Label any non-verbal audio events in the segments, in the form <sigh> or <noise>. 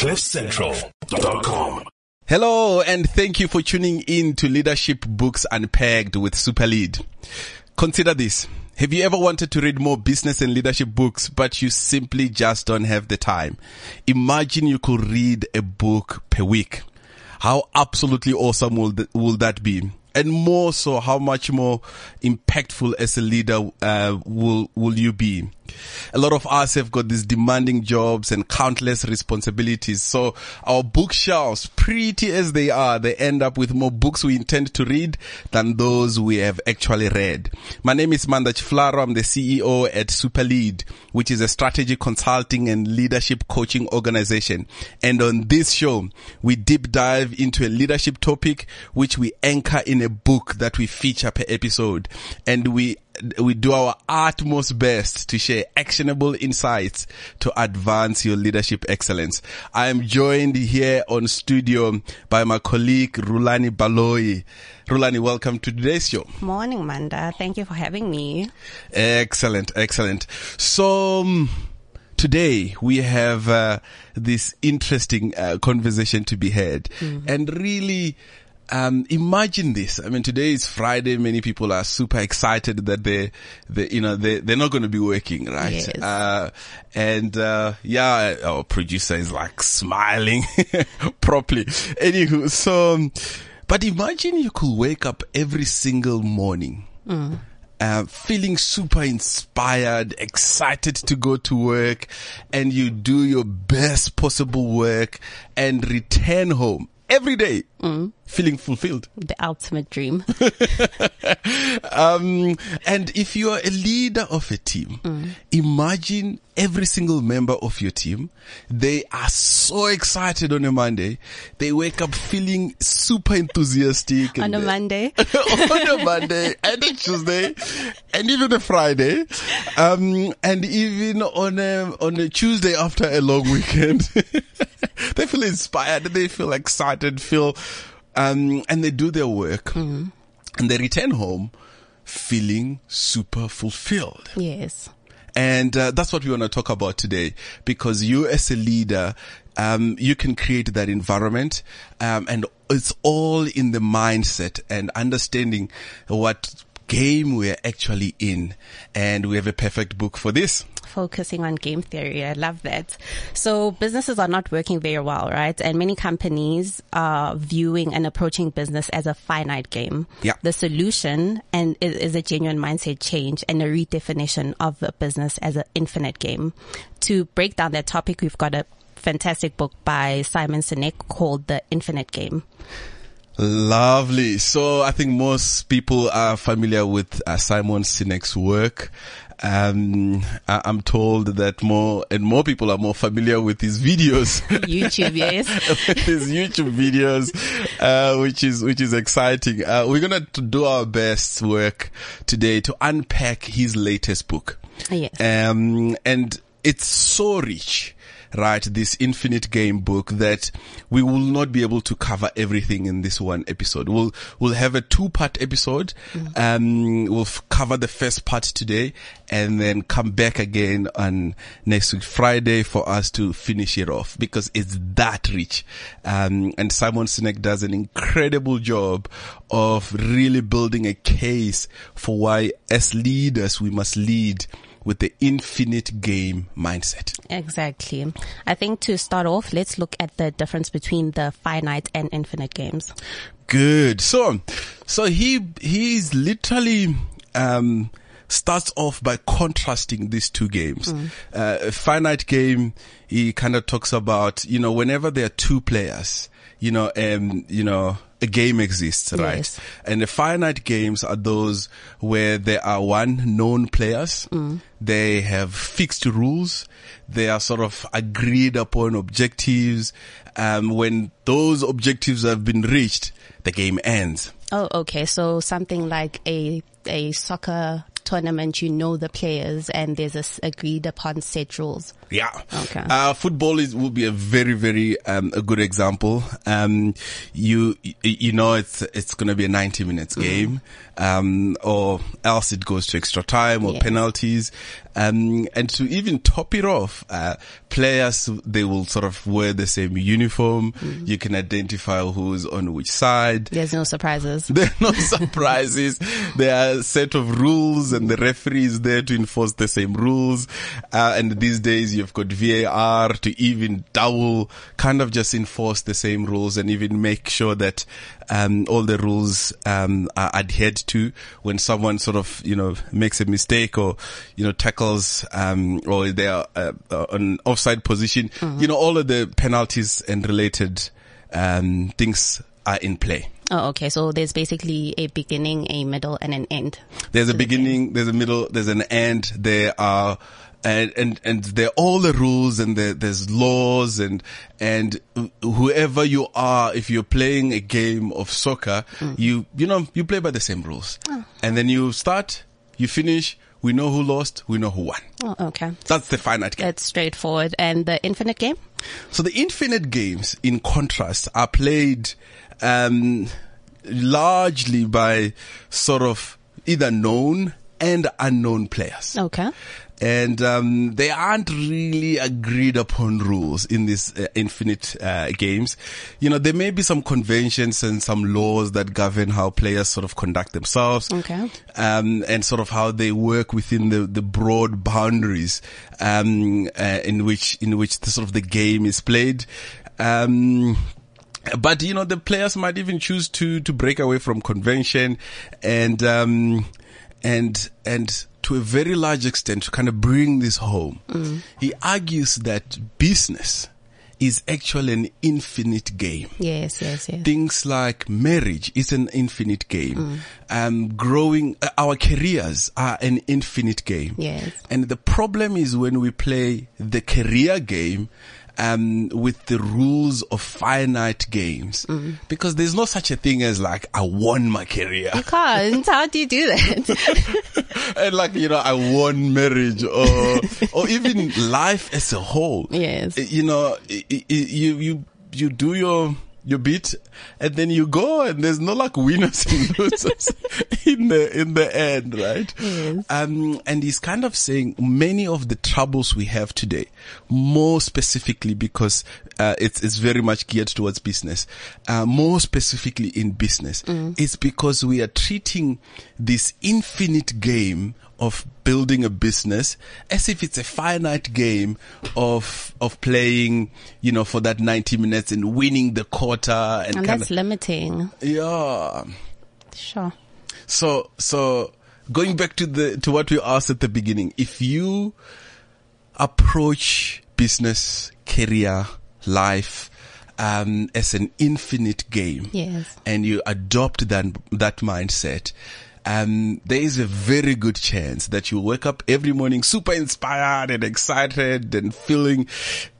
CliffCentral.com. Hello, and thank you for tuning in to Leadership Books Unpacked with SuperLead. Consider this. Have you ever wanted to read more business and leadership books, but you simply just don't have the time? Imagine you could read a book per week. How absolutely awesome will, th- will that be? And more so, how much more impactful as a leader uh, will will you be? A lot of us have got these demanding jobs and countless responsibilities. So our bookshelves, pretty as they are, they end up with more books we intend to read than those we have actually read. My name is Maanda Tshifularo. I'm the CEO at SuperLead, which is a strategy consulting and leadership coaching organization. And on this show, we deep dive into a leadership topic, which we anchor in a book that we feature per episode. And we we do our utmost best to share actionable insights to advance your leadership excellence. I am joined here on studio by my colleague Rhulani Baloyi. Rhulani, welcome to today's show. Morning, Maanda. Thank you for having me. Excellent, excellent. So, um, today we have uh, this interesting uh, conversation to be had mm-hmm. and really um, imagine this. I mean, today is Friday. Many people are super excited that they, they you know, they, they're not going to be working, right? Yes. Uh, and, uh, yeah, our producer is like smiling <laughs> properly. Anywho, so, um, but imagine you could wake up every single morning. Mm. Uh, feeling super inspired, excited to go to work and you do your best possible work and return home every day mm. feeling fulfilled. The ultimate dream. <laughs> <laughs> um, and if you are a leader of a team, mm. imagine every single member of your team. They are so excited on a Monday. They wake up feeling super enthusiastic. on a Monday. <laughs> on a Monday and a Tuesday and even a Friday. Um, and even on a, on a Tuesday after a long weekend. they feel inspired. They feel excited, feel, um, and they do their work mm-hmm. and they return home feeling super fulfilled. Yes. And uh, that's what we want to talk about today because you as a leader, um, you can create that environment, um, and it's all in the mindset and understanding what game we're actually in. And we have a perfect book for this focusing on game theory. I love that. So businesses are not working very well, right? And many companies are viewing and approaching business as a finite game. Yeah. The solution and is, is a genuine mindset change and a redefinition of a business as an infinite game. To break down that topic, we've got a fantastic book by Simon Sinek called The Infinite Game. Lovely. So I think most people are familiar with uh, Simon Sinek's work. Um, I- am told that more and more people are more familiar with his videos. <laughs> YouTube, yes. <laughs> his YouTube videos, uh, which is, which is exciting. Uh, we're going to do our best work today to unpack his latest book. Yes. Um, and it's so rich right? This infinite game book that we will not be able to cover everything in this one episode. We'll, we'll have a two part episode. Mm. Um, we'll f- cover the first part today and then come back again on next week, Friday for us to finish it off because it's that rich. Um, and Simon Sinek does an incredible job of really building a case for why as leaders we must lead with the infinite game mindset. Exactly. I think to start off, let's look at the difference between the finite and infinite games. Good. So, so he, he's literally, um, starts off by contrasting these two games. Mm. Uh, a finite game, he kind of talks about, you know, whenever there are two players, you know, um, you know, a game exists, right? Yes. And the finite games are those where there are one known players. Mm. They have fixed rules. They are sort of agreed upon objectives. Um, when those objectives have been reached, the game ends. Oh, okay. So something like a a soccer tournament, you know the players and there's a agreed upon set rules. Yeah. Okay. Uh, football is, will be a very, very, um, a good example. Um, you, you know, it's, it's going to be a 90 minutes Mm-hmm. game. Um, or else it goes to extra time or penalties. Um, and to even top it off, uh, players, they will sort of wear the same uniform. Mm-hmm. You can identify who's on which side. There's no surprises. <laughs> There are no surprises. <laughs> there are a set of rules and the referee is there to enforce the same rules. Uh, and these days you've got VAR to even double kind of just enforce the same rules and even make sure that, um, all the rules, um, are adhered to when someone sort of, you know, makes a mistake or, you know, tackles, um, or they are uh, uh, on offside position. You know, all of the penalties and related, um, things are in play. Oh, okay. So there's basically a beginning, a middle, and an end. There's a to the beginning, there's a middle, there's an end. There are, and, and, and there are all the rules and there, there's laws and, and whoever you are, if you're playing a game of soccer, mm. you, you know, you play by the same rules. Oh. And then you start, you finish, we know who lost, we know who won. Oh, okay. That's the finite game. That's straightforward. And the infinite game? So the infinite games, in contrast, are played um, largely by sort of either known and unknown players. Okay. And um, they aren't really agreed upon rules in these uh, infinite uh, games. You know, there may be some conventions and some laws that govern how players sort of conduct themselves Okay. um, and sort of how they work within the, the broad boundaries um, uh, in which in which the sort of the game is played. Um, but you know the players might even choose to to break away from convention and um, and and to a very large extent to kind of bring this home. He argues that business is actually an infinite game Yes, yes, yes. things like marriage is an infinite game. Um, growing, uh, our careers are an infinite game. Yes. And the problem is when we play the career game, um, with the rules of finite games, because there's no such a thing as like, I won my career. You can't. How do you do that? <laughs> and like, you know, I won marriage or, or even life as a whole. Yes. You know, you, you, you do your, your beat, and then you go and there's no like winners and <laughs> losers in the, in the end, right? Yes. Um, and he's kind of saying many of the troubles we have today, more specifically because, uh, it's, it's very much geared towards business, uh, more specifically in business, it's because we are treating this infinite game of building a business as if it's a finite game of of playing, you know, for that 90 minutes and winning the quarter and, And that's of limiting. yeah. Sure. So so going back to the to what we asked at the beginning, if you approach business, career, life um, as an infinite game, Yes. and you adopt that that mindset, um, there is a very good chance that you wake up every morning super inspired and excited and feeling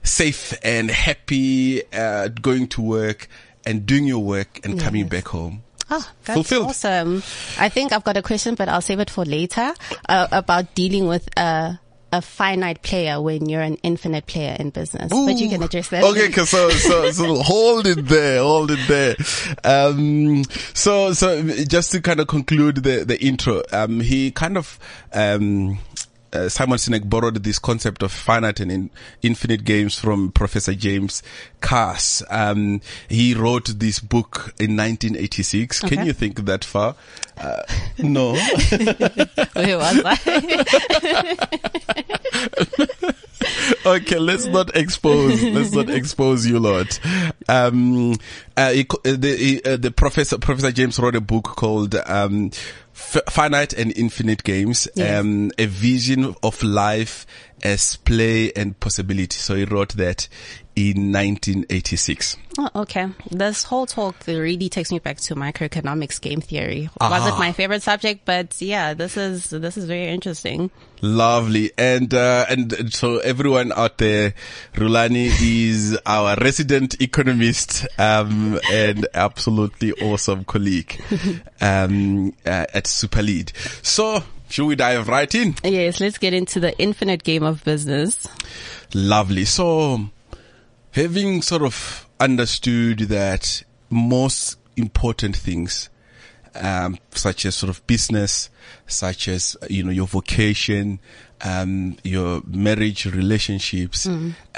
safe and happy, uh, going to work and doing your work and coming back home. Oh, that's Fulfilled. awesome. I think I've got a question, but I'll save it for later uh, about dealing with a, a finite player when you're an infinite player in business. but you can address that. Okay, 'cause so, so, so hold it there, hold it there. Um, so, so just to kind of conclude the, the intro, um, he kind of, um, uh, Simon Sinek borrowed this concept of finite and in, infinite games from Professor James Carse. Um, he wrote this book in 1986. Can you think that far? Uh, no. <laughs> Where was I? <laughs> okay, let's not expose. let's not expose you lot. Um, uh, he, uh, the he, uh, the professor Professor James wrote a book called um, Finite and Infinite Games. Yes. Um, a vision of life as play and possibility. So he wrote that in 1986. Oh, okay. This whole talk really takes me back to microeconomics game theory. Wasn't Ah. my favorite subject, but yeah, this is this is very interesting. Lovely. And, uh, and so everyone out there, Rhulani is our resident economist, um, and absolutely awesome colleague, <laughs> um, uh, at SuperLead. So should we dive right in? Yes, let's get into the infinite game of business. Lovely. So, having sort of understood that most important things, um, such as sort of business, such as, you know, your vocation, um, your marriage relationships,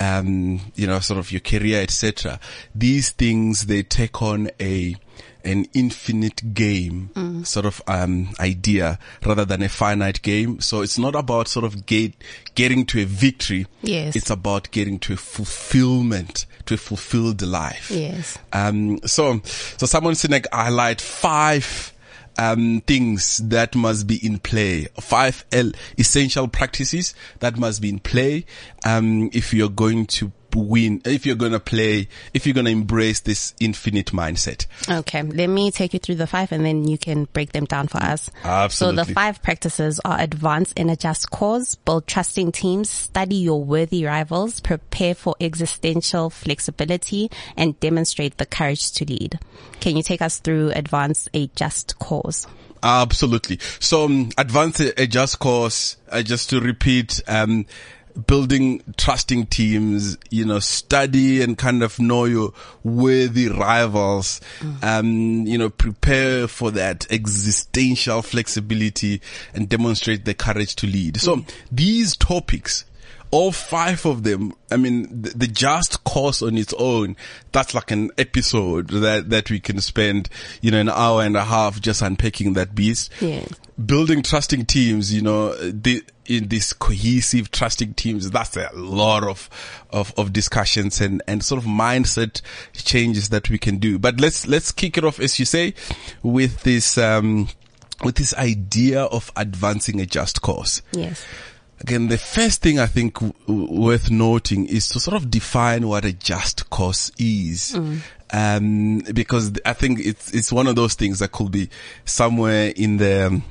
um, you know, sort of your career, etc. These things, they take on a, an infinite game sort of um, idea rather than a finite game. So it's not about sort of get, getting to a victory. Yes. It's about getting to a fulfillment, to a fulfilled life. Yes. Um, so, so Simon Sinek highlight five, um, things that must be in play. Five el- essential practices that must be in play, um, if you're going to win, if you're going to play, if you're going to embrace this infinite mindset. Okay, let me take you through the five and then you can break them down for us. Absolutely. So the five practices are advance in a just cause, build trusting teams, study your worthy rivals, prepare for existential flexibility, and demonstrate the courage to lead. Can you take us through advance a just cause? Absolutely. So, um, advance a, a just cause, uh, just to repeat, um, building trusting teams, you know, study and kind of know your worthy rivals, um, you know, prepare for that existential flexibility and demonstrate the courage to lead. So these topics, all five of them, I mean, the, the just cause on its own, that's like an episode that, that we can spend, you know, an hour and a half just unpacking that beast. Yes. Building trusting teams, you know, the, in these cohesive trusting teams, that's a lot of, of, of discussions and, and sort of mindset changes that we can do. But let's, let's kick it off, as you say, with this, um, with this idea of advancing a just cause. Yes. Again, the first thing I think w- worth noting is to sort of define what a just cause is. Um, because I think it's, it's one of those things that could be somewhere in the,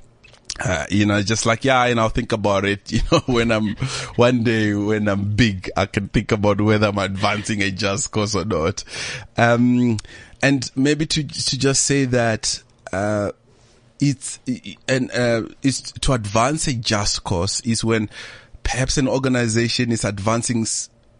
uh, you know, just like, yeah, and I'll think about it, <laughs> you know, when I'm, one day when I'm big, I can think about whether I'm advancing a just cause or not. Um, and maybe to, to just say that, uh, it's and uh, it's to advance a just cause is when perhaps an organization is advancing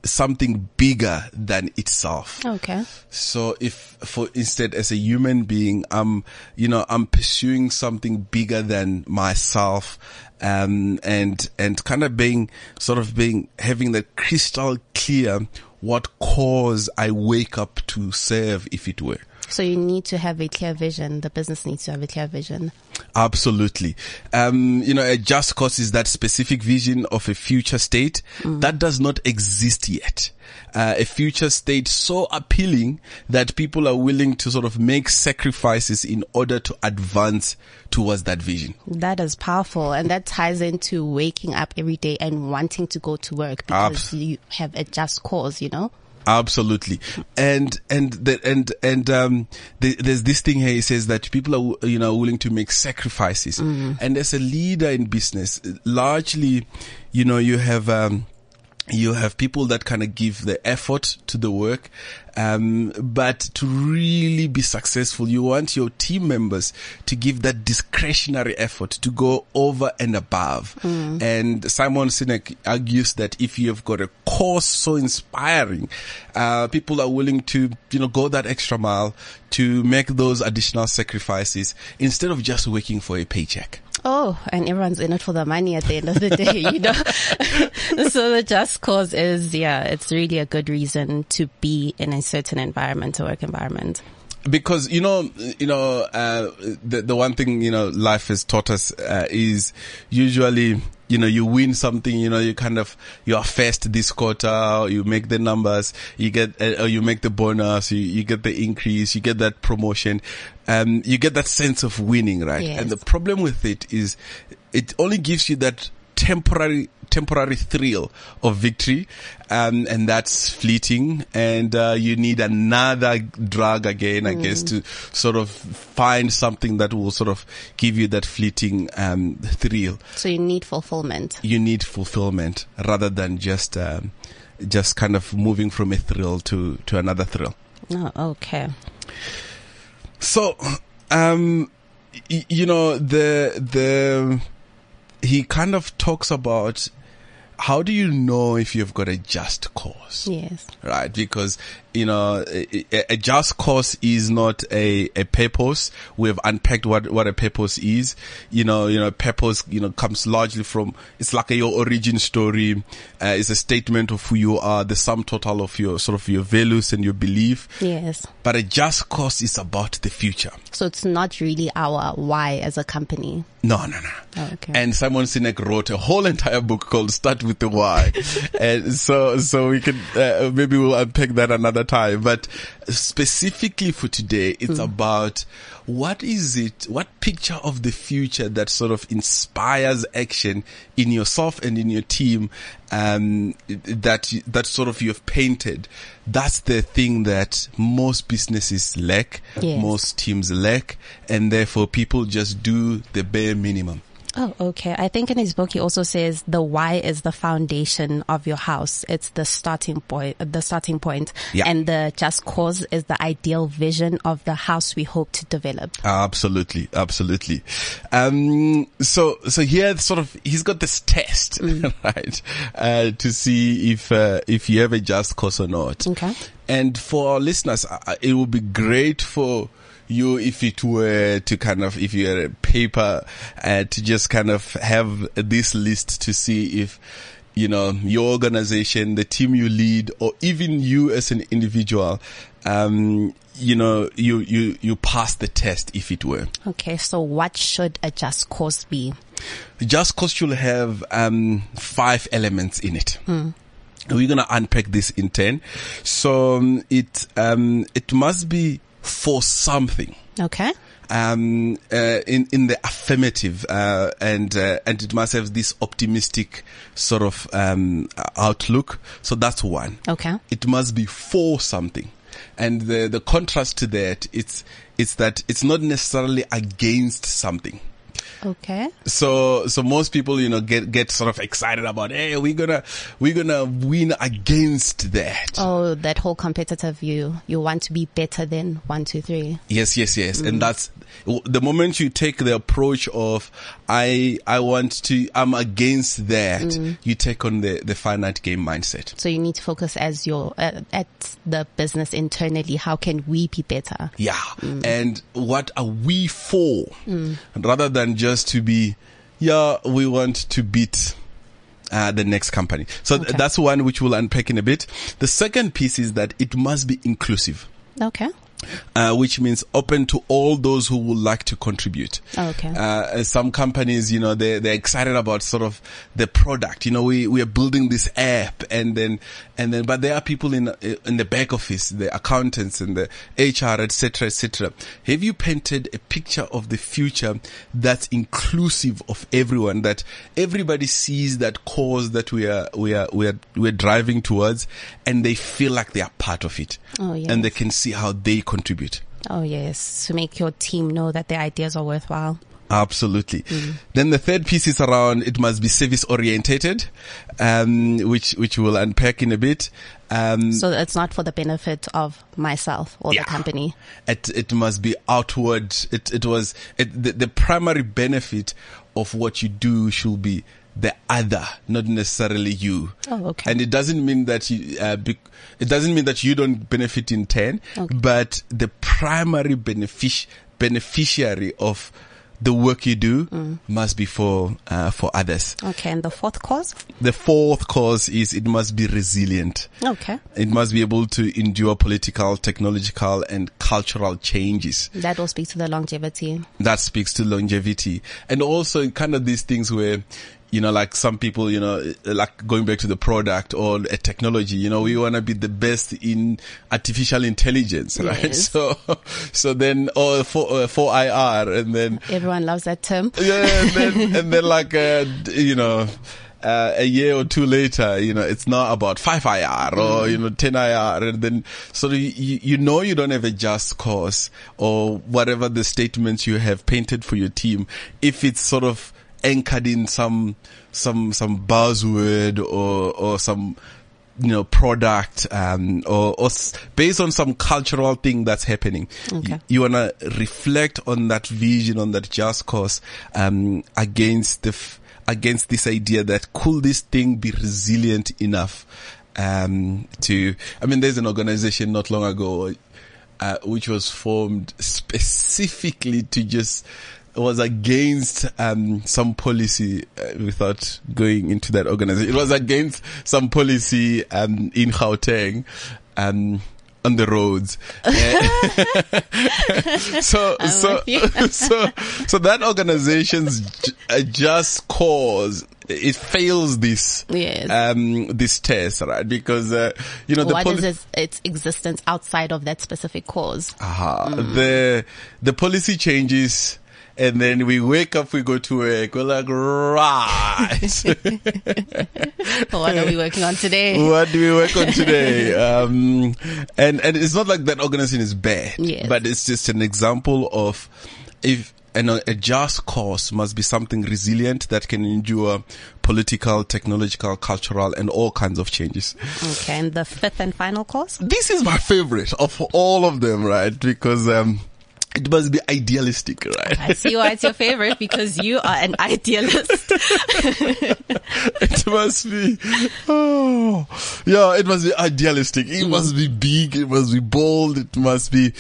something bigger than itself. Okay. So if, for instead, as a human being, I'm, you know, I'm pursuing something bigger than myself, um, and, and kind of being, sort of being, having the crystal clear what cause I wake up to serve, if it were. So you need to have a clear vision. The business needs to have a clear vision. Absolutely. Um, you know, a just cause is that specific vision of a future state that does not exist yet. Uh, a future state so appealing that people are willing to sort of make sacrifices in order to advance towards that vision. That is powerful. And that ties into waking up every day and wanting to go to work because Abs- you have a just cause, you know? Absolutely. And, and, the, and, and, um, the, there's this thing here, he says that people are, you know, willing to make sacrifices. And as a leader in business, largely, you know, you have, um, you have people that kind of give the effort to the work. Um, but to really be successful, you want your team members to give that discretionary effort to go over and above. And Simon Sinek argues that if you've got a cause so inspiring, uh, people are willing to, you know, go that extra mile to make those additional sacrifices instead of just working for a paycheck. Oh, and everyone's in it for the money at the end of the day, you know? <laughs> so the just cause is, yeah, it's really a good reason to be in a certain environment, a work environment. because you know you know uh, the the one thing you know life has taught us uh, is usually you know you win something you know you kind of you are first this quarter you make the numbers you get uh, or you make the bonus you, you get the increase you get that promotion um you get that sense of winning right Yes. and the problem with it is it only gives you that temporary temporary thrill of victory um, and that's fleeting and uh, you need another drug again i guess to sort of find something that will sort of give you that fleeting um, thrill So you need fulfillment. you need fulfillment rather than just um, just kind of moving from a thrill to to another thrill Oh, okay. So, um, y- you know, the, the, he kind of talks about how do you know if you've got a just cause? Yes. Right? Because, you know, a, a just cause is not a, a purpose. We've unpacked what, what a purpose is. You know, you know, purpose, you know, comes largely from, it's like a, your origin story. Uh, it's a statement of who you are, the sum total of your sort of your values and your belief. Yes. But a just cause is about the future. So it's not really our why as a company. No, no, no. Oh, okay. And Simon Sinek wrote a whole entire book called Start with the Why. <laughs> and so, so we can, uh, maybe we'll unpack that another time. But specifically for today, it's Hmm. about what is it, what picture of the future that sort of inspires action in yourself and in your team, um, that, that sort of you've painted. That's the thing that most businesses lack, Yes. most teams lack, and therefore people just do the bare minimum. Oh, okay. I think in his book he also says the why is the foundation of your house. It's the starting point, the starting point. Yeah. And the just cause is the ideal vision of the house we hope to develop. Absolutely, absolutely. Um, so, so here, sort of, he's got this test, <laughs> right, uh, to see if uh, if you have a just cause or not. Okay. And for our listeners, it would be great for you if it were to kind of, if you had a paper, uh, to just kind of have this list to see if, you know, your organization, the team you lead, or even you as an individual, um, you know, you, you, you pass the test if it were. Okay. So what should a just cause be? Just cause you'll have um, five elements in it. We're gonna unpack this in ten. So um, it um, it must be for something. Okay. Um, uh, in in the affirmative, uh, and uh, and it must have this optimistic sort of um, outlook. So that's one. Okay. It must be for something, and the the contrast to that, it's it's that it's not necessarily against something. Okay. So, so most people, you know, get, get sort of excited about, hey, we're gonna, we're gonna win against that. Oh, that whole competitive view. You want to be better than one, two, three. Yes, yes, yes. And mm. that's the moment you take the approach of, I, I want to, I'm against that, mm. you take on the, the finite game mindset. So you need to focus as your, uh, at the business internally. How can we be better? Yeah. Mm. And what are we for? Rather than just to be, yeah, we want to beat uh, the next company. So th- that's one which we'll unpack in a bit. The second piece is that it must be inclusive. Okay. Uh, which means open to all those who would like to contribute. Okay. Uh, some companies, you know, they they're excited about sort of the product. You know, we we are building this app, and then and then, but there are people in in the back office, the accountants and the HR, etc., etc. Have you painted a picture of the future that's inclusive of everyone? That everybody sees that cause that we are we are we are we're driving towards, and they feel like they are part of it, Oh, and they can see how they contribute. Oh, yes. To make your team know that their ideas are worthwhile. Absolutely. Then the third piece is around it must be service orientated, um, which which we'll unpack in a bit. Um, So it's not for the benefit of myself or Yeah. the company. it it must be outward. It it was it, the, the primary benefit of what you do should be the other, not necessarily you. Oh, okay. And it doesn't mean that you, uh, bec- it doesn't mean that you don't benefit in ten, Okay. but the primary benefic- beneficiary of the work you do Mm. must be for uh, for others. Okay. And the fourth cause? The fourth cause is it must be resilient. Okay. It must be able to endure political, technological, and cultural changes. That will speak to the longevity. That speaks to longevity. And also kind of these things where, you know, like some people, you know, like going back to the product or a technology, you know, we want to be the best in artificial intelligence, <laughs> right? Yes. So, so then, or for, uh, 4IR and then, Everyone loves that term. <laughs> yeah, and then, and then like, uh, you know, uh, a year or two later, you know, it's not about 5 IR or, you know, 10 IR. And then, so you you know you don't have a just cause or whatever the statements you have painted for your team. If it's sort of anchored in some, some, some buzzword or, or some, you know, product, um, or, or s- based on some cultural thing that's happening. Okay. You, you wanna reflect on that vision, on that just cause, um, against the, f- against this idea that could this thing be resilient enough um, to? I mean, there's an organization not long ago uh, which was formed specifically to just was against um, some policy uh, without going into that organization. It was against some policy um, in Gauteng. Um, on the roads. <laughs> so, <laughs> so, <laughs> so, so that organization's just cause it fails this yes. um this test right because uh, you know the what is its, its, existence outside of that specific cause uh-huh. mm. the the policy changes and then we wake up, we go to work, we're like, right. <laughs> what are we working on today? What do we work on today? um, and, and it's not like that organization is bad, yes. but it's just an example of if, and a just cause must be something resilient that can endure political, technological, cultural, and all kinds of changes. Okay, and the fifth and final cause? This is my favorite of all of them, right? Because, um, it must be idealistic, right? I see why it's your favorite because you are an idealist. <laughs> it must be, oh, yeah, it must be idealistic. It mm. must be big. It must be bold. It must be,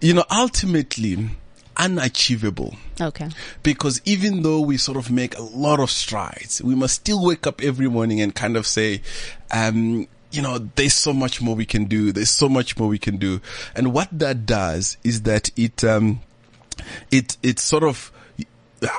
you know, ultimately unachievable. Okay. Because even though we sort of make a lot of strides, we must still wake up every morning and kind of say, um, you know, there's so much more we can do. There's so much more we can do. And what that does is that it, um, it, it sort of,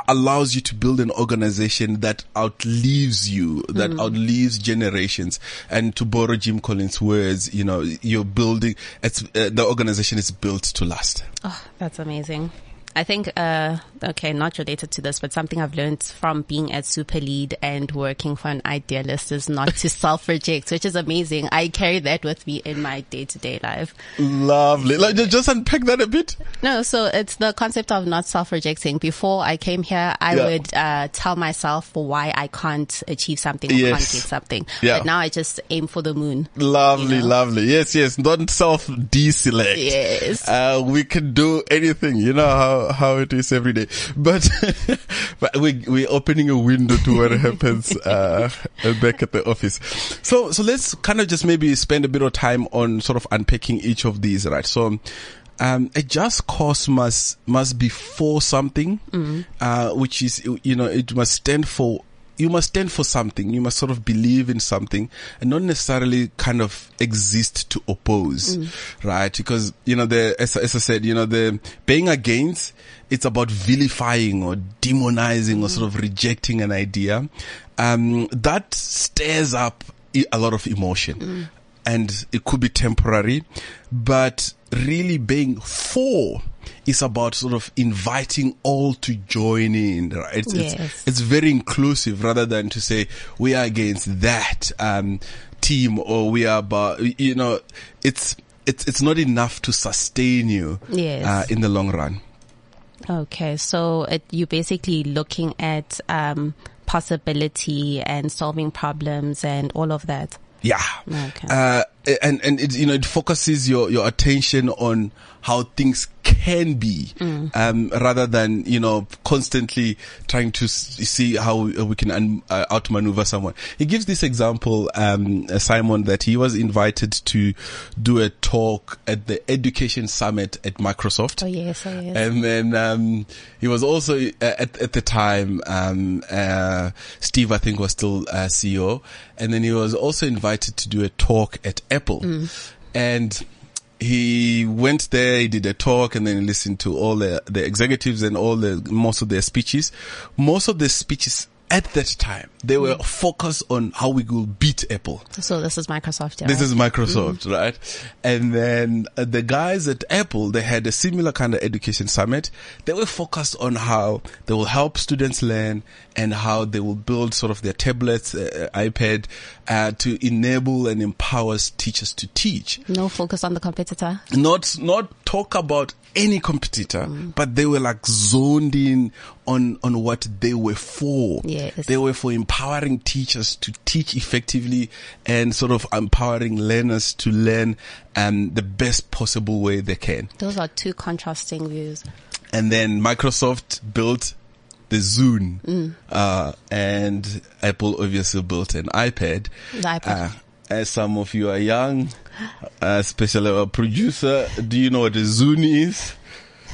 allows you to build an organization that outlives you, that mm. outlives generations. And to borrow Jim Collins' words, you know, you're building, it's, uh, the organization is built to last. Oh, that's amazing. I think, uh, okay, not related to this, but something I've learned from being at SuperLead and working for an idealist is not to <laughs> self-reject, which is amazing. I carry that with me in my day-to-day life. Lovely. Like, just unpack that a bit. No, so it's the concept of not self-rejecting. Before I came here, I yeah. would, uh, tell myself why I can't achieve something or yes. can't get something. Yeah. But now I just aim for the moon. Lovely, you know? lovely. Yes, yes. Don't self-deselect. Yes. Uh, we can do anything. You know how, how it is every day. But, <laughs> but we, we're opening a window to what happens, <laughs> uh, back at the office. So, so let's kind of just maybe spend a bit of time on sort of unpacking each of these, right? So, um, a just cause must must be for something, mm. uh, which is you know it must stand for you must stand for something. You must sort of believe in something and not necessarily kind of exist to oppose, mm. right? Because, you know, the, as, as, I said, you know, the being against, it's about vilifying or demonizing mm. or sort of rejecting an idea. Um, that stirs up a lot of emotion. Mm. And it could be temporary, but really being for is about sort of inviting all to join in, right? It's, yes. it's, it's, very inclusive rather than to say we are against that, um, team or we are about, you know, it's, it's, it's not enough to sustain you, yes. uh, in the long run. Okay. So it, you're basically looking at, um, possibility and solving problems and all of that. Yeah. Okay. Uh, and, and it, you know, it focuses your, your attention on how things can be, mm. um, rather than, you know, constantly trying to see how we can un- uh, outmaneuver someone. He gives this example, um, uh, Simon, that he was invited to do a talk at the education summit at Microsoft. Oh yes, oh yes. And then, um, he was also, uh, at, at the time, um, uh, Steve, I think was still, uh, CEO. And then he was also invited to do a talk at Apple. Mm. And, he went there, he did a talk and then he listened to all the, the executives and all the, most of their speeches. Most of the speeches at that time, they were mm. focused on how we will beat Apple. So this is Microsoft. Yeah, this is Microsoft, mm. right? And then uh, the guys at Apple, they had a similar kind of education summit. They were focused on how they will help students learn and how they will build sort of their tablets, uh, uh iPad, uh, to enable and empower teachers to teach. No focus on the competitor. Not, not talk about any competitor, mm. but they were like zoned in on, on what they were for. Yes. They were for empowering teachers to teach effectively and sort of empowering learners to learn um, the best possible way they can. Those are two contrasting views. And then Microsoft built the Zune, Mm. uh, and Apple obviously built an iPad. The iPad. Uh, as some of you are young, uh, especially our producer, do you know what a Zune is?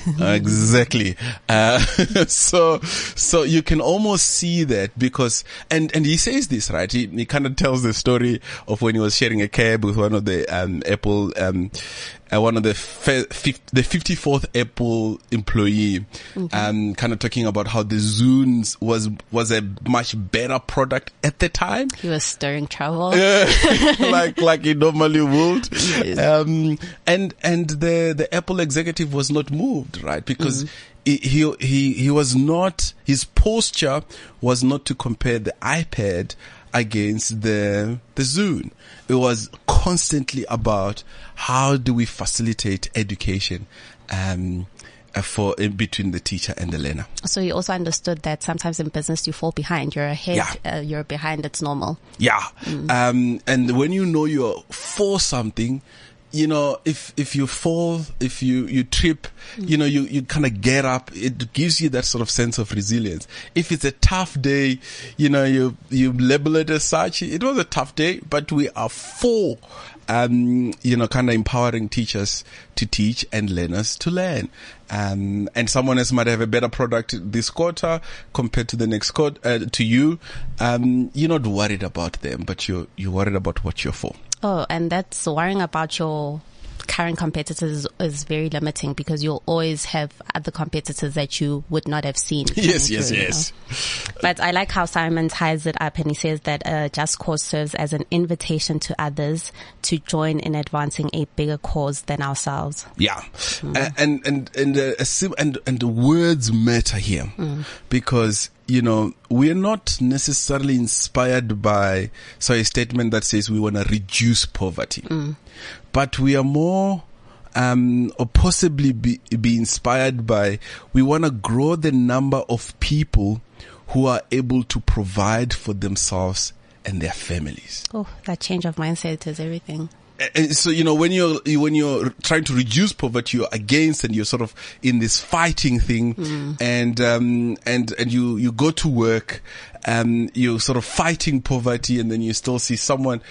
<laughs> Exactly. Uh, <laughs> so, so you can almost see that because, and, and he says this, right? He, he kind of tells the story of when he was sharing a cab with one of the, um, Apple, um, uh, one of the fe- the 54th Apple employee, um, kind of talking about how the Zunes was, was a much better product at the time He was stirring trouble. <laughs> <laughs> like like he normally would. Yes. Um, and and the the Apple executive was not moved, right? Because he, he he he was not his posture was not to compare the iPad against the the Zune. It was constantly about how do we facilitate education. Um, uh, for in between the teacher and the learner. So you also understood that sometimes in business you fall behind. You're ahead, Yeah. uh, you're behind. It's normal. Yeah. Um, and when you know you're for something, you know, if, if you fall, if you, you trip, you know, you, you kind of get up. It gives you that sort of sense of resilience. If it's a tough day, you know, you, you label it as such. It was a tough day, but we are for, um, you know, kind of empowering teachers to teach and learners to learn. Um, and someone else might have a better product this quarter compared to the next quarter, uh, to you. Um, you're not worried about them, but you're, you're worried about what you're for. Oh, and that's worrying about your current competitors is, very limiting because you'll always have other competitors that you would not have seen. <laughs> Yes, yes, through, you yes. know. But I like how Simon ties it up and he says that a just cause serves as an invitation to others to join in advancing a bigger cause than ourselves. Yeah, mm. A- and and and uh, and and the words matter here mm. because you know we're not necessarily inspired by so a statement that says we want to reduce poverty, but we are more. Um, or possibly be, be inspired by, we want to grow the number of people who are able to provide for themselves and their families. Oh, that change of mindset is everything. And so you know when you're when you're trying to reduce poverty, you're against and you're sort of in this fighting thing, and um and and you you go to work, um you're sort of fighting poverty, and then you still see someone,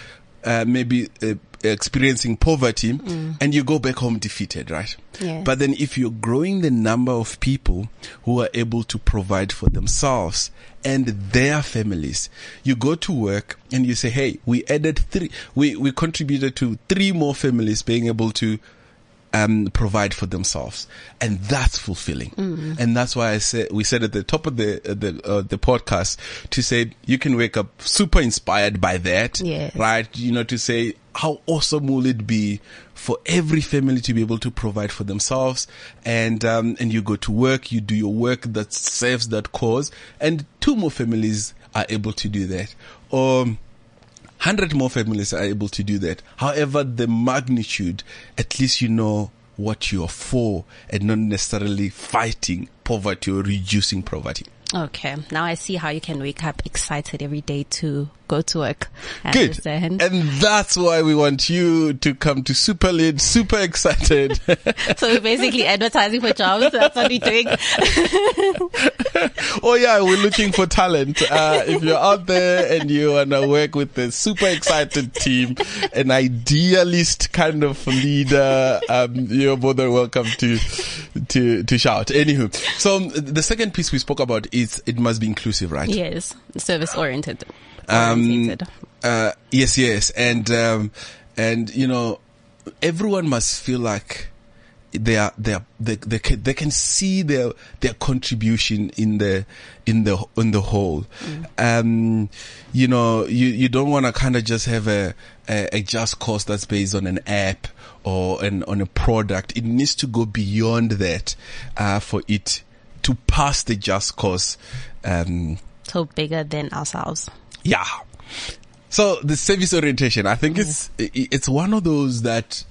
uh, maybe. Uh, experiencing poverty mm. and you go back home defeated right Yes. but then if you're growing the number of people who are able to provide for themselves and their families, you go to work and you say, Hey, we added three, we, we contributed to three more families being able to um, provide for themselves, and that's fulfilling. And that's why I said we said at the top of the uh, the uh, the podcast to say you can wake up super inspired by that, Yes. right? You know, to say how awesome will it be for every family to be able to provide for themselves, and um, and you go to work, you do your work that serves that cause, and two more families are able to do that, or 100 more families are able to do that. However, the magnitude, at least you know what you're for and not necessarily fighting poverty or reducing poverty. Okay. Now I see how you can wake up excited every day to go to work. I Good. understand. And that's why we want you to come to SuperLead, super excited. <laughs> so we're basically advertising for jobs. That's what we're doing. <laughs> oh yeah, we're looking for talent. Uh, if you're out there and you want to work with the super excited team, an idealist kind of leader, um, you're more than welcome to, to, to shout. Anywho, so the second piece we spoke about is it must be inclusive, right? yes. Service oriented. Um, Uh, yes, yes, and um, and you know, everyone must feel like they are they are they they can, they can see their their contribution in the in the in the whole. Um, you know, you you don't want to kind of just have a, a a just cause that's based on an app or an on a product. It needs to go beyond that uh, for it to pass the just cause. Um, So bigger than ourselves. yeah. So the service orientation, I think it's it's one of those that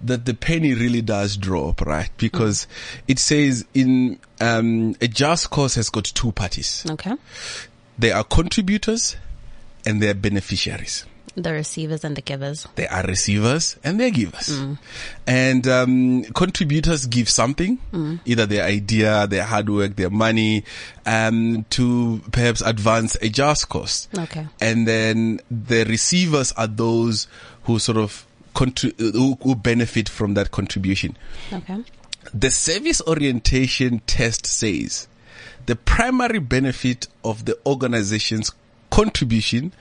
that the penny really does drop, right? Because it says in um, a just cause has got two parties. Okay. They are contributors and they are beneficiaries. The receivers and the givers. They are receivers and they're givers. And um, contributors give something, either their idea, their hard work, their money, um, to perhaps advance a just cause. Okay. And then the receivers are those who sort of contri- who, who benefit from that contribution. Okay. The service orientation test says the primary benefit of the organization's contribution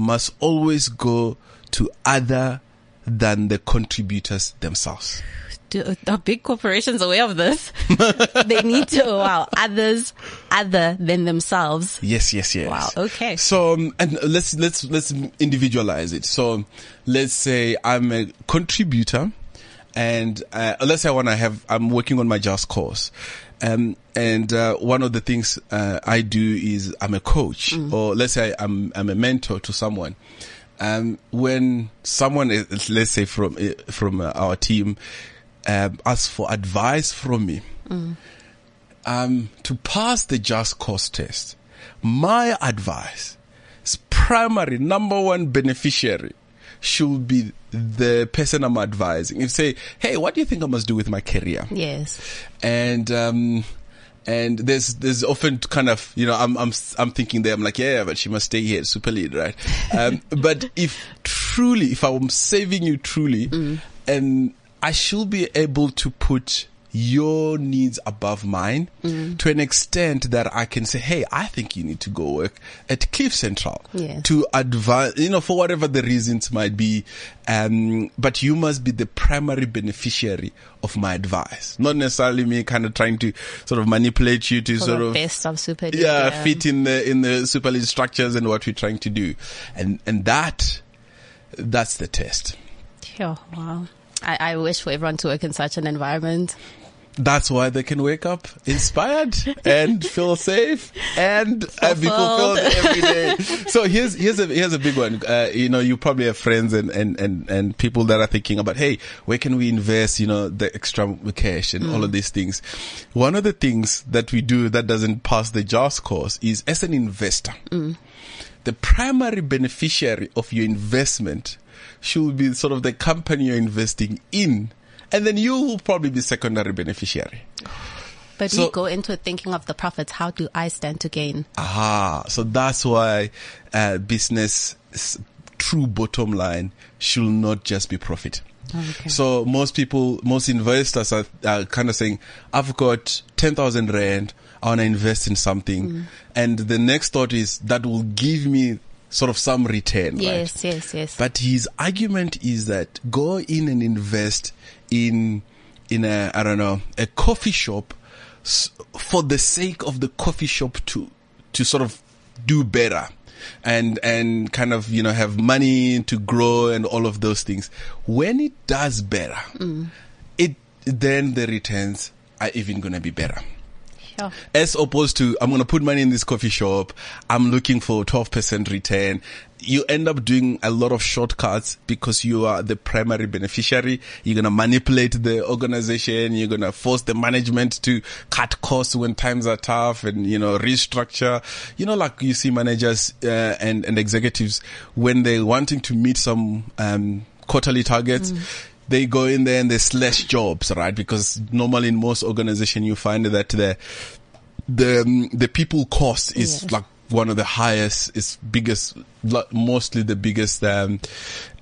must always go to other than the contributors themselves. Do, are big corporations aware of this? <laughs> they need to allow others other than themselves. Yes, yes, yes. Wow, okay. So, um, and let's, let's, let's individualize it. So, let's say I'm a contributor and, uh, let's say I want to have, I'm working on my just cause. Um, and, uh, one of the things, uh, I do is I'm a coach or let's say I'm, I'm a mentor to someone. Um, when someone is, let's say from, uh, from uh, our team, um, asks for advice from me, um, to pass the just cause test, my advice is primary number one beneficiary should be the person I'm advising. If say, hey, what do you think I must do with my career? Yes. And um, and there's there's often kind of you know I'm I'm I'm thinking there I'm like yeah, but she must stay here SuperLead right <laughs> um, but if truly if I'm saving you truly and I should be able to put your needs above mine to an extent that I can say, Hey, I think you need to go work at Cliff Central Yes. to advance, you know, for whatever the reasons might be. Um, but you must be the primary beneficiary of my advice, not necessarily me kind of trying to sort of manipulate you to For sort the of best of SuperLead, yeah, fit in the in the SuperLead structures and what we're trying to do, and and that that's the test. Sure. Wow. I, I wish for everyone to work in such an environment. That's why they can wake up inspired and <laughs> feel safe and uh, be fulfilled every day. So here's here's a here's a big one. Uh, you know, you probably have friends and, and and and people that are thinking about, hey, where can we invest? You know, the extra cash and all of these things. One of the things that we do that doesn't pass the just cause is as an investor, the primary beneficiary of your investment should be sort of the company you're investing in. And then you will probably be secondary beneficiary. But So- we go into thinking of the profits. How do I stand to gain? Aha. So that's why, uh, business true bottom line should not just be profit. Okay. So most people, most investors are, are kind of saying, I've got 10,000 rand. I want to invest in something. And the next thought is that will give me sort of some return. right? Yes, yes, yes. But his argument is that go in and invest in in a I don't know a coffee shop for the sake of the coffee shop to to sort of do better and and kind of you know have money to grow and all of those things. When it does better, mm. it then the returns are even going to be better sure. as opposed to I'm going to put money in this coffee shop. I'm looking for 12% return. You end up doing a lot of shortcuts because you are the primary beneficiary. You're going to manipulate the organization. You're going to force the management to cut costs when times are tough and, you know, restructure. You know, like you see managers, uh, and, and executives when they're wanting to meet some, um, quarterly targets they go in there and they slash jobs, right? Because normally in most organization you find that the the um, the people cost is Yes. like one of the highest, is biggest, mostly the biggest um,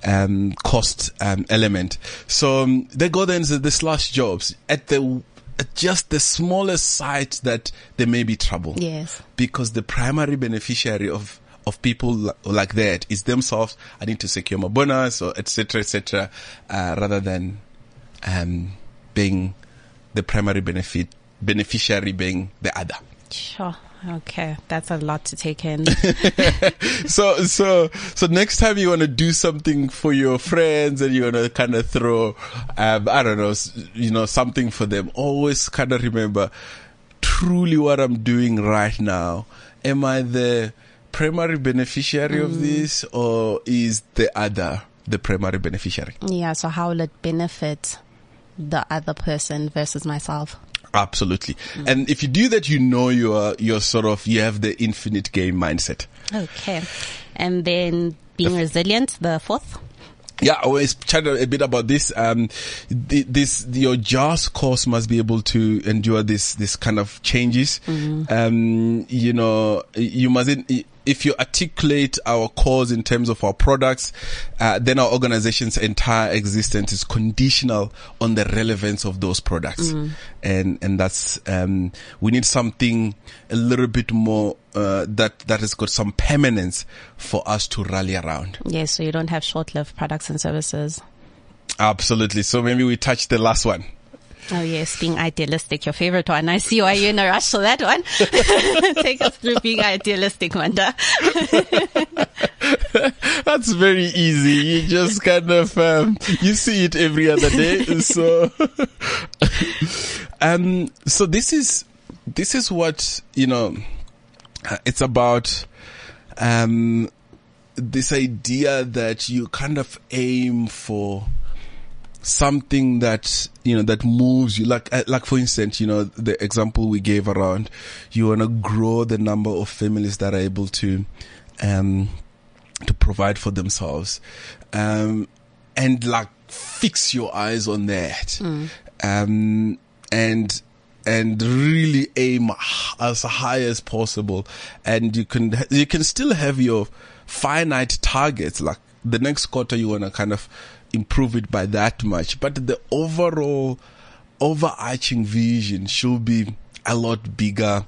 um, cost um, element. So um, they go there and they slash jobs at the at just the smallest site that there may be trouble Yes. because the primary beneficiary of of people like that is themselves. I need to secure my bonus or etc. etc. Uh, rather than um, being the primary benefit beneficiary being the other. Sure. Okay. That's a lot to take in. <laughs> so so so next time you want to do something for your friends and you want to kind of throw um i don't know you know something for them always kind of remember truly what i'm doing right now am i the primary beneficiary of this or is the other the primary beneficiary yeah. So how will it benefit the other person versus myself? absolutely and if you do that you know you're you're sort of you have the infinite game mindset Okay. And then Being resilient, the fourth. Yeah, I always chat a bit about this. Um, th- this your just cause must be able to endure this this kind of changes. Um, you know, you mustn't. If you articulate our cause in terms of our products, uh, then our organization's entire existence is conditional on the relevance of those products, and and that's um, we need something a little bit more uh, that that has got some permanence for us to rally around. Yes, so you don't have short-lived products and services. Absolutely. So maybe we touch the last one. Oh yes, being idealistic, your favorite one. I see why you're in a rush for that one. <laughs> Take us through being idealistic, Maanda. <laughs> That's very easy. You just kind of um, you see it every other day. So, <laughs> um, so this is this is what you know. It's about um, this idea that you kind of aim for something that you know that moves you. Like uh, like for instance you know the example we gave around you want to grow the number of families that are able to um to provide for themselves um and like fix your eyes on that. Um and and really aim as high as possible. And you can you can still have your finite targets. Like the next quarter you want to kind of improve it by that much but the overall overarching vision should be a lot bigger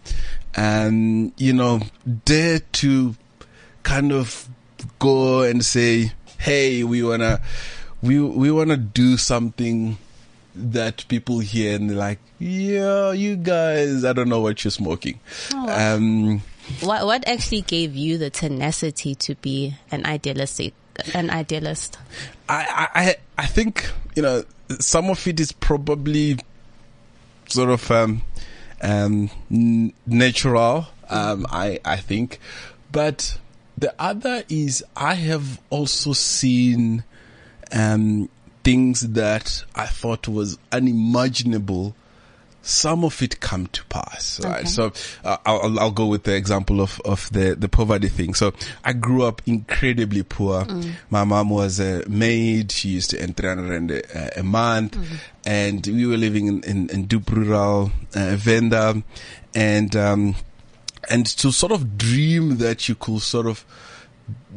and you know dare to kind of go and say hey we want to we we want to do something that people hear and they're like yeah you guys i don't know what you're smoking. Um What what actually gave you the tenacity to be an idealistic an idealist? I, I, I- think, you know, some of it is probably sort of, um, um, natural, um, I, I think. But the other is I have also seen, um, things that I thought was unimaginable some of it come to pass, right? Okay. So uh, I'll, I'll go with the example of, of the, the poverty thing. So I grew up incredibly poor. My mom was a maid. She used to earn 300 a, a month and we were living in, in, in Dupe Rural, uh, Venda and, um, and to sort of dream that you could sort of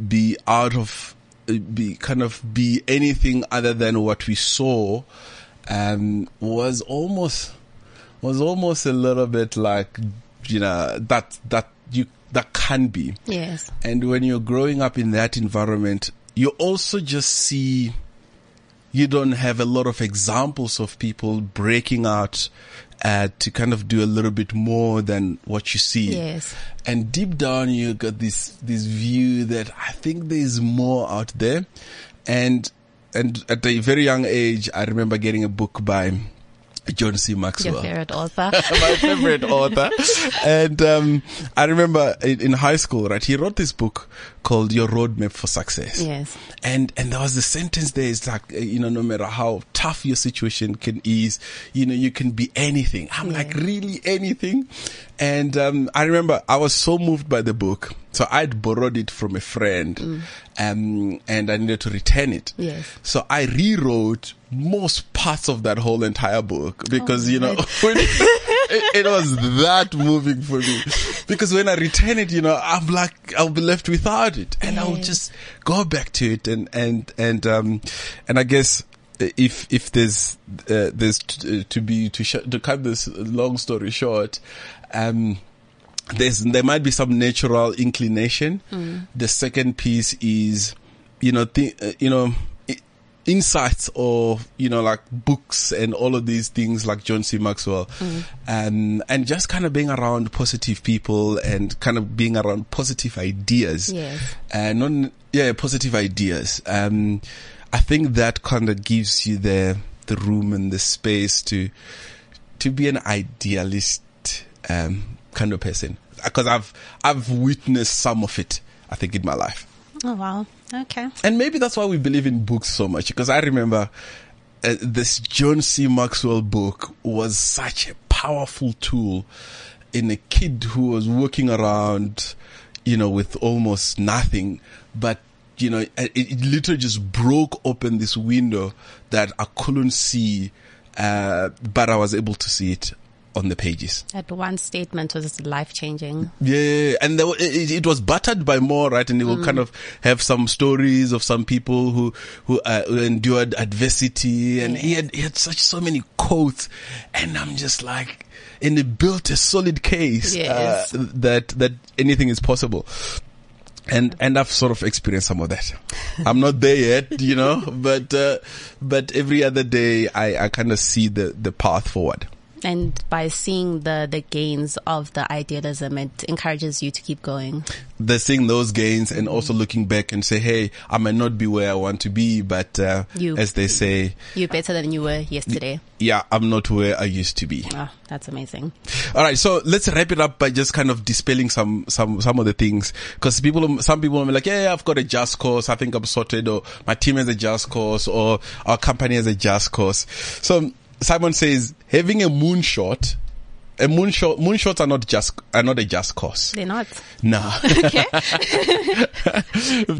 be out of uh, be kind of be anything other than what we saw um was almost was almost a little bit like you know that that you that can be Yes. and when you're growing up in that environment you also just see you don't have a lot of examples of people breaking out uh, to kind of do a little bit more than what you see. Yes. And deep down, you got this this view that I think there is more out there, and and at a very young age, I remember getting a book by John C. Maxwell Your favorite author. <laughs> my favorite author. And um, I remember in, high school, right? He wrote this book called Your Roadmap for Success. yes. And and there was a sentence there. It's like uh, you know, no matter how tough your situation can is, you know, you can be anything. I'm like really anything. And um, I remember I was so moved by the book, so I'd borrowed it from a friend, um, and I needed to return it. Yes. So I rewrote most parts of that whole entire book because you know when <laughs> it, it was that moving for me. Because when I return it, you know, I'm like I'll be left without it, and I'll just go back to it and and and um and I guess if if there's uh, there's t- uh, to be to sh- to cut this long story short, um there's there might be some natural inclination. The second piece is, you know, th- uh, you know, i- insights or you know, like books and all of these things, like John C. Maxwell, um, and just kind of being around positive people and kind of being around positive ideas. Yes. Non, yeah, positive ideas. Um, I think that kind of gives you the the room and the space to to be an idealist um, kind of person because I've I've witnessed some of it. I think in my life, Oh wow. Okay. and maybe that's why we believe in books so much. Because I remember uh, this John C. Maxwell book was such a powerful tool in a kid who was walking around, you know, with almost nothing, but you know, it, it literally just broke open this window that I couldn't see, uh, but I was able to see it on the pages. That one statement was life changing. Yeah, and there, it, it was buttered by more, right? And it will kind of have some stories of some people who who, uh, who endured adversity, and he had he had such so many quotes, and I'm just like, and it built a solid case Yes. uh, that that anything is possible. And and I've sort of experienced some of that. I'm not there yet, you know, <laughs> but uh, but every other day I, I kind of see the the path forward. And by seeing the, the gains of the idealism, it encourages you to keep going. they're seeing those gains and also looking back and say, Hey, I might not be where I want to be, but, uh, You- as they say, You're better than you were yesterday. yeah, I'm not where I used to be. Oh, that's amazing. All right. So let's wrap it up by just kind of dispelling some, some, some of the things. Cause people, some people are like, yeah, I've got a just cause. I think I'm sorted or my team has a just cause or our company has a just cause. So Simon says having a moonshot, a moonshot, moonshots are not just, are not a just cause. They're not. No. Okay. <laughs>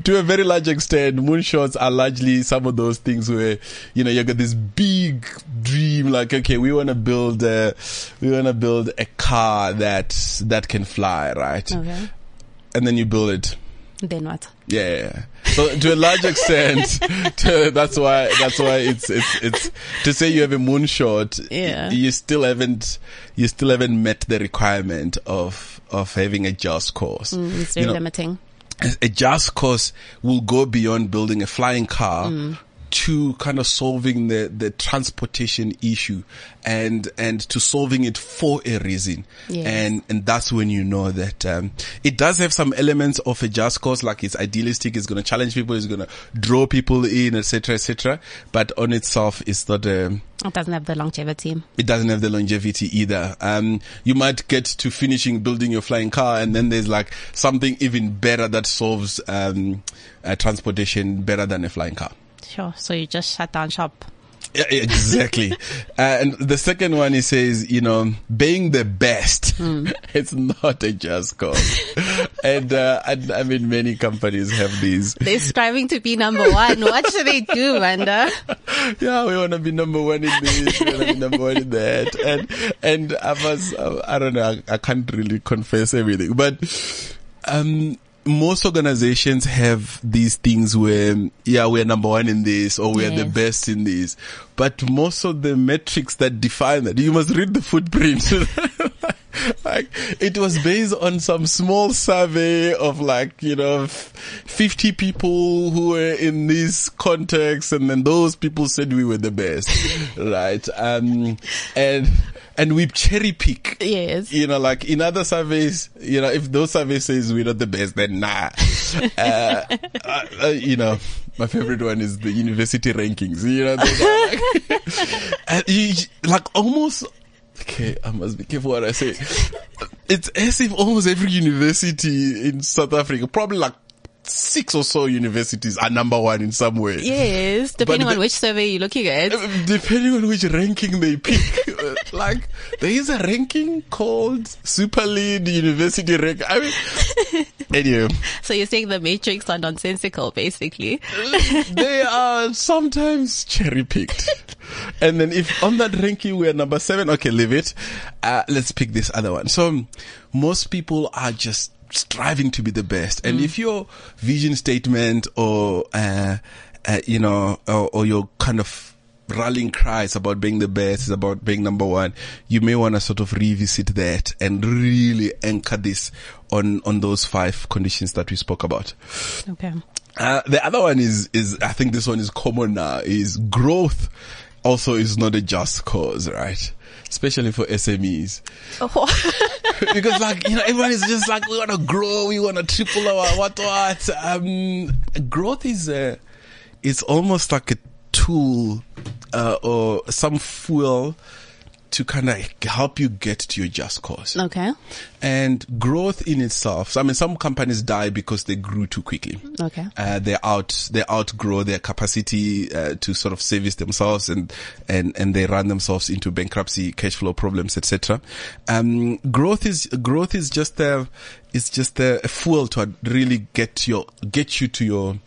to a very large extent, moonshots are largely some of those things where, you know, you got this big dream, like, okay, we want to build a, we want to build a car that, that can fly, right? okay. And then you build it. Then what? Yeah. So to a large extent, <laughs> to, that's why, that's why it's, it's, it's, to say you have a moonshot, Yeah. you still haven't, you still haven't met the requirement of, of having a just cause. Mm, it's You very know, limiting. a- a just cause will go beyond building a flying car to kind of solving the, the transportation issue and, and to solving it for a reason. Yes. And, and that's when you know that, um, it does have some elements of a just cause, like it's idealistic, it's going to challenge people, it's going to draw people in, etc., etc. But on itself, it's not a, It doesn't have the longevity. it doesn't have the longevity either. Um, you might get to finishing building your flying car and then there's like something even better that solves, um, uh, transportation better than a flying car. Sure. So you just shut down shop. Yeah, exactly. <laughs> uh, and the second one, he says, you know, being the best, <laughs> it's not a just cause. and, uh, and, I mean, many companies have these. They're striving to be number one. What should they do, Maanda? <laughs> yeah, we want to be number one in this, we want to be number one in that. And, and I must, I don't know, I, I can't really confess everything, but, um, most organizations have these things where, yeah, we're number one in this or we're the best in this. But most of the metrics that define that, you must read the footprint. <laughs> like, it was based on some small survey of like, you know, 50 people who were in this context and then those people said we were the best. <laughs> right. Um, and, and we cherry pick Yes. you know, like in other surveys, you know, if those surveys says we're not the best, then nah. <laughs> uh, uh, uh, you know, my favorite one is the university rankings. You know, like, <laughs> and you, like almost. Okay, I must be careful what I say. It's as if almost every university in South Africa, probably like six or so universities are number one in some way. Yes. Depending the- on which survey you're looking at. Depending on which ranking they pick, <laughs> uh, like there is a ranking called SuperLead University Rank. I mean, <laughs> anyway, So you're saying the matrix are nonsensical, basically. they are sometimes cherry picked. <laughs> And then if on that ranking we're number seven, okay, leave it. Uh, let's pick this other one. So most people are just striving to be the best. And if your vision statement or, uh, uh, you know, or, or your kind of rallying cries about being the best is about being number one, you may want to sort of revisit that and really anchor this on, on those five conditions that we spoke about. Okay. Uh, the other one is, is, I think this one is common now, is growth also is not a just cause, right? Especially for SMEs. <laughs> because like, you know, everyone is just like, we want to grow, we want to triple our what what. Um, growth is a, it's almost like a tool, uh, or some fuel to kind of help you get to your just cause. Okay. And growth in itself, so I mean, some companies die because they grew too quickly. Okay. Uh, they out, they outgrow their capacity, uh, to sort of service themselves and, and, and they run themselves into bankruptcy, cash flow problems, etc. Um, growth is, growth is just a, it's just a, a fuel to really get your, get you to your,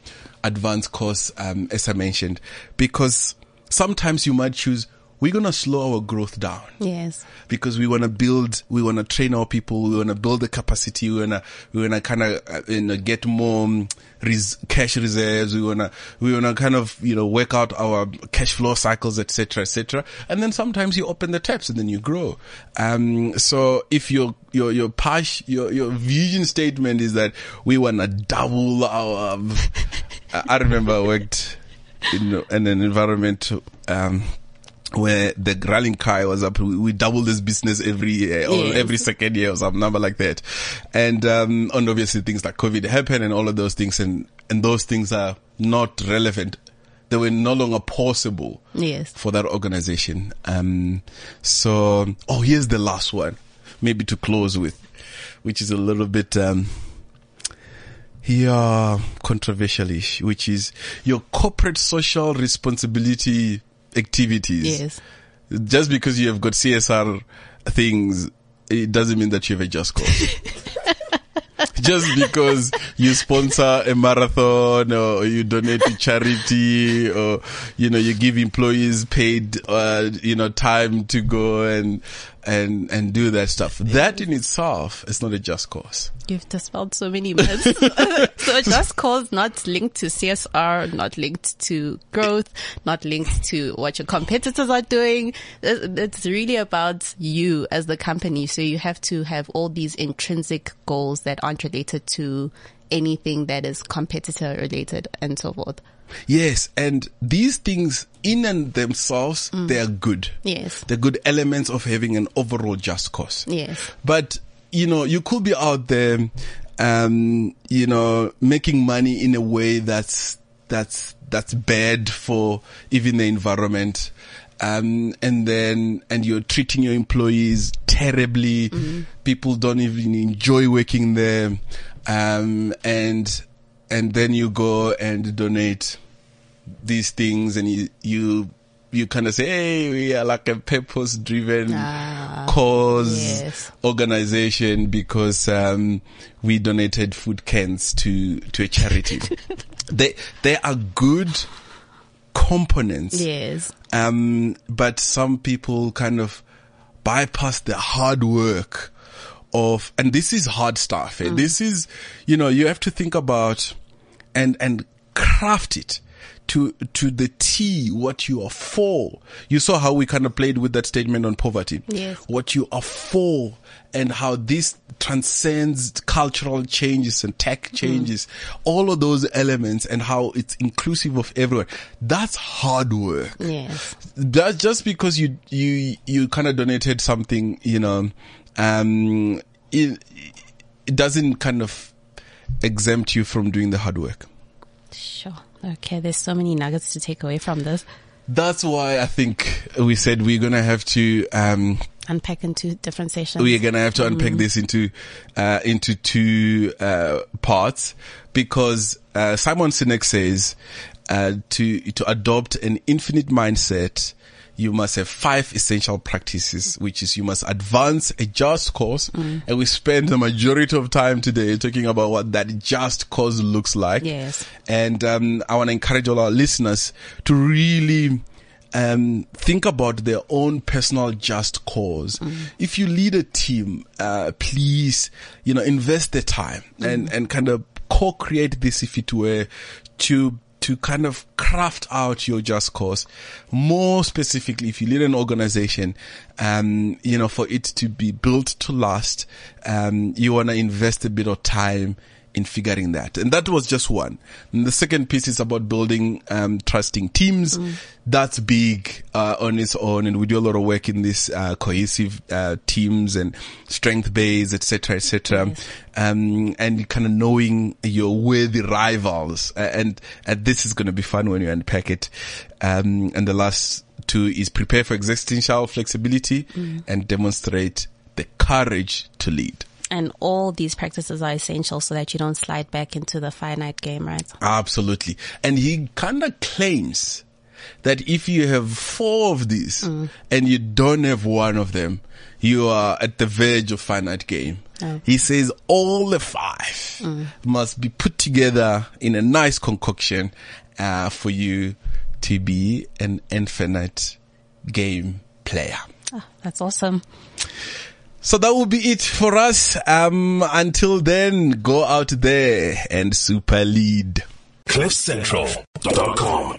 advanced course, um, as I mentioned, because sometimes you might choose, we're going to slow our growth down Yes. because we want to build, we want to train our people, we want to build the capacity, we want to, we want to kind of, uh, you know, get more um, res- cash reserves, we want to, we want to kind of, you know, work out our cash flow cycles, etc., etc. And then sometimes you open the taps and then you grow. Um, so if your, your, your pash, your, your vision statement is that we want to double our, <laughs> um, I remember I worked in, in an environment, um, where the rallying cry was up, we, we double this business every year or Yes. every second year or some number like that. And, um, and obviously things like COVID happen and all of those things and, and those things are not relevant. They were no longer possible Yes. for that organization. Um, so, oh, here's the last one, maybe to close with, which is a little bit, um, yeah, controversial-ish, which is your corporate social responsibility activities. Yes. Just because you have got CSR things, it doesn't mean that you have a just cause. <laughs> just because you sponsor a marathon or you donate to charity or, you know, you give employees paid, uh, you know, time to go and, and, and do that stuff. That in itself is not a just cause. You've dispelled so many myths. <laughs> so just cause not linked to CSR, not linked to growth, not linked to what your competitors are doing. It's it's really about you as the company. So you have to have all these intrinsic goals that aren't related to anything that is competitor related and so forth. Yes, and these things in and themselves, they are good. Yes. They're good elements of having an overall just cause. Yes. But, you know, you could be out there, um, you know, making money in a way that's, that's, that's bad for even the environment. Um, and then, and you're treating your employees terribly. People don't even enjoy working there. Um, and, and then you go and donate these things and you, you, you kind of say, Hey, we are like a purpose driven Ah, cause yes. organization because, um, we donated food cans to, to a charity. <laughs> they, they are good components. Yes. Um, but some people kind of bypass the hard work of, and this is hard stuff. eh? This is, you know, you have to think about and, and craft it to, to the T what you are for. You saw how we kind of played with that statement on poverty. Yes. What you are for and how this transcends cultural changes and tech changes, all of those elements and how it's inclusive of everyone. That's hard work Yes. that's just because you you you kind of donated something you know um it, it doesn't kind of exempt you from doing the hard work Sure. Okay. There's so many nuggets to take away from this. that's why i think we said we're gonna have to um Unpack into different sessions. we're gonna have to unpack this into uh into two uh parts because uh simon sinek says uh to to adopt an infinite mindset you must have five essential practices, which is you must advance a just cause. And we spend the majority of time today talking about what that just cause looks like. Yes. And um, I want to encourage all our listeners to really um, think about their own personal just cause. If you lead a team, uh, please, you know, invest the time and, and kind of co-create this if it were to to kind of craft out your just cause. More specifically, if you lead an organization, um, you know, for it to be built to last, um, you want to invest a bit of time in figuring that. And that was just one. And the second piece is about building, um, trusting teams. That's big, uh, on its own. And we do a lot of work in this, uh, cohesive, uh, teams and strength base, etc., cetera, et cetera. Um, and kind of knowing your worthy rivals. Uh, and, and this is going to be fun when you unpack it. Um, and the last two is prepare for existential flexibility and demonstrate the courage to lead. And all these practices are essential so that you don't slide back into the finite game, right? Absolutely. And he kind of claims that if you have four of these and you don't have one of them, you are at the verge of finite game. Oh. He says all the five must be put together in a nice concoction uh, for you to be an infinite game player. Ah, that's awesome. So that will be it for us. Um, until then, go out there and super lead. CliffCentral.com